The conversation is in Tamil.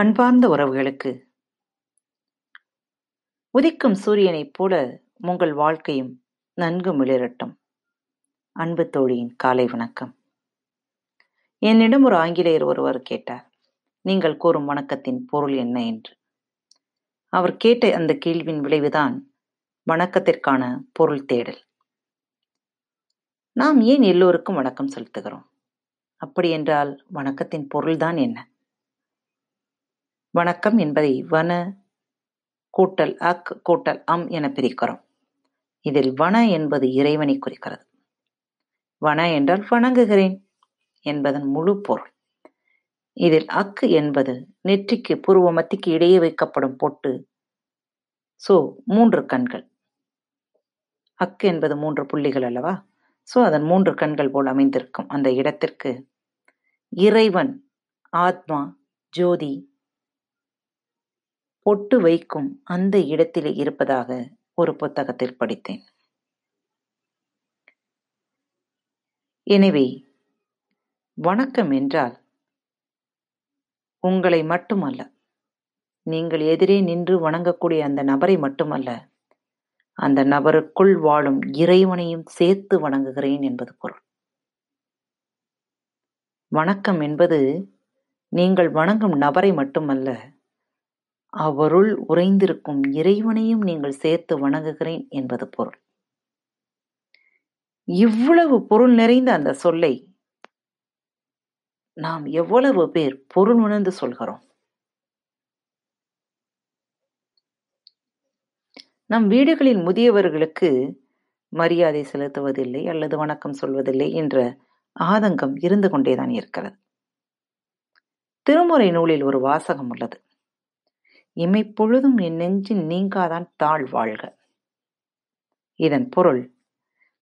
அன்பார்ந்த உறவுகளுக்கு. உதிக்கும் சூரியனைப் போல உங்கள் வாழ்க்கையும் நன்கு மிளிரட்டும். அன்பு தோழியின் காலை வணக்கம். என்னிடம் ஒரு ஆங்கிலேயர் ஒருவர் கேட்டார் நீங்கள் கூறும் வணக்கத்தின் பொருள் என்ன? என்று. அவர் கேட்ட அந்த கேள்வியின் விளைவுதான் வணக்கத்திற்கான பொருள் தேடல். நாம் ஏன் எல்லோருக்கும் வணக்கம் செலுத்துகிறோம்? அப்படி என்றால் வணக்கத்தின் பொருள்தான் என்ன? வணக்கம் என்பதை வன கூட்டல் அக் கூட்டல் அம் என பிரிக்கிறோம். இதில் வன என்பது இறைவனை குறிக்கிறது. வன என்றால் வணங்குகிறேன் என்பதன் முழு பொருள். இதில் அக்கு என்பது நெற்றிக்கு பூர்வ மத்திக்கு இடையே வைக்கப்படும் பொட்டு. சோ மூன்று கண்கள். அக்கு என்பது மூன்று புள்ளிகள் அல்லவா? சோ அதன் மூன்று கண்கள் போல் அமைந்திருக்கும் அந்த இடத்திற்கு இறைவன் ஆத்மா ஜோதி பொட்டு வைக்கும் அந்த இடத்திலே இருப்பதாக ஒரு புத்தகத்தில் படித்தேன். எனவே வணக்கம் என்றால் உங்களை மட்டுமல்ல நீங்கள் எதிரே நின்று வணங்கக்கூடிய அந்த நபரை மட்டுமல்ல அந்த நபருக்குள் வாழும் இறைவனையும் சேர்த்து வணங்குகிறேன் என்பது பொருள். வணக்கம் என்பது நீங்கள் வணங்கும் நபரை மட்டுமல்ல அவருள் உறைந்திருக்கும் இறைவனையும் நீங்கள் சேர்த்து வணங்குகிறேன் என்பது பொருள். இவ்வளவு பொருள் நிறைந்த அந்த சொல்லை நாம் எவ்வளவு பேர் பொருள் உணர்ந்து சொல்கிறோம்? நம் வீடுகளில் முதியவர்களுக்கு மரியாதை செலுத்துவதில்லை அல்லது வணக்கம் சொல்வதில்லை என்ற ஆதங்கம் இருந்து கொண்டேதான் இருக்கிறது. திருமுறை நூலில் ஒரு வாசகம் உள்ளது. இமைப்பொழுதும் என் நெஞ்சின் நீங்காதான் தாழ் வாழ்க இதன் பொருள்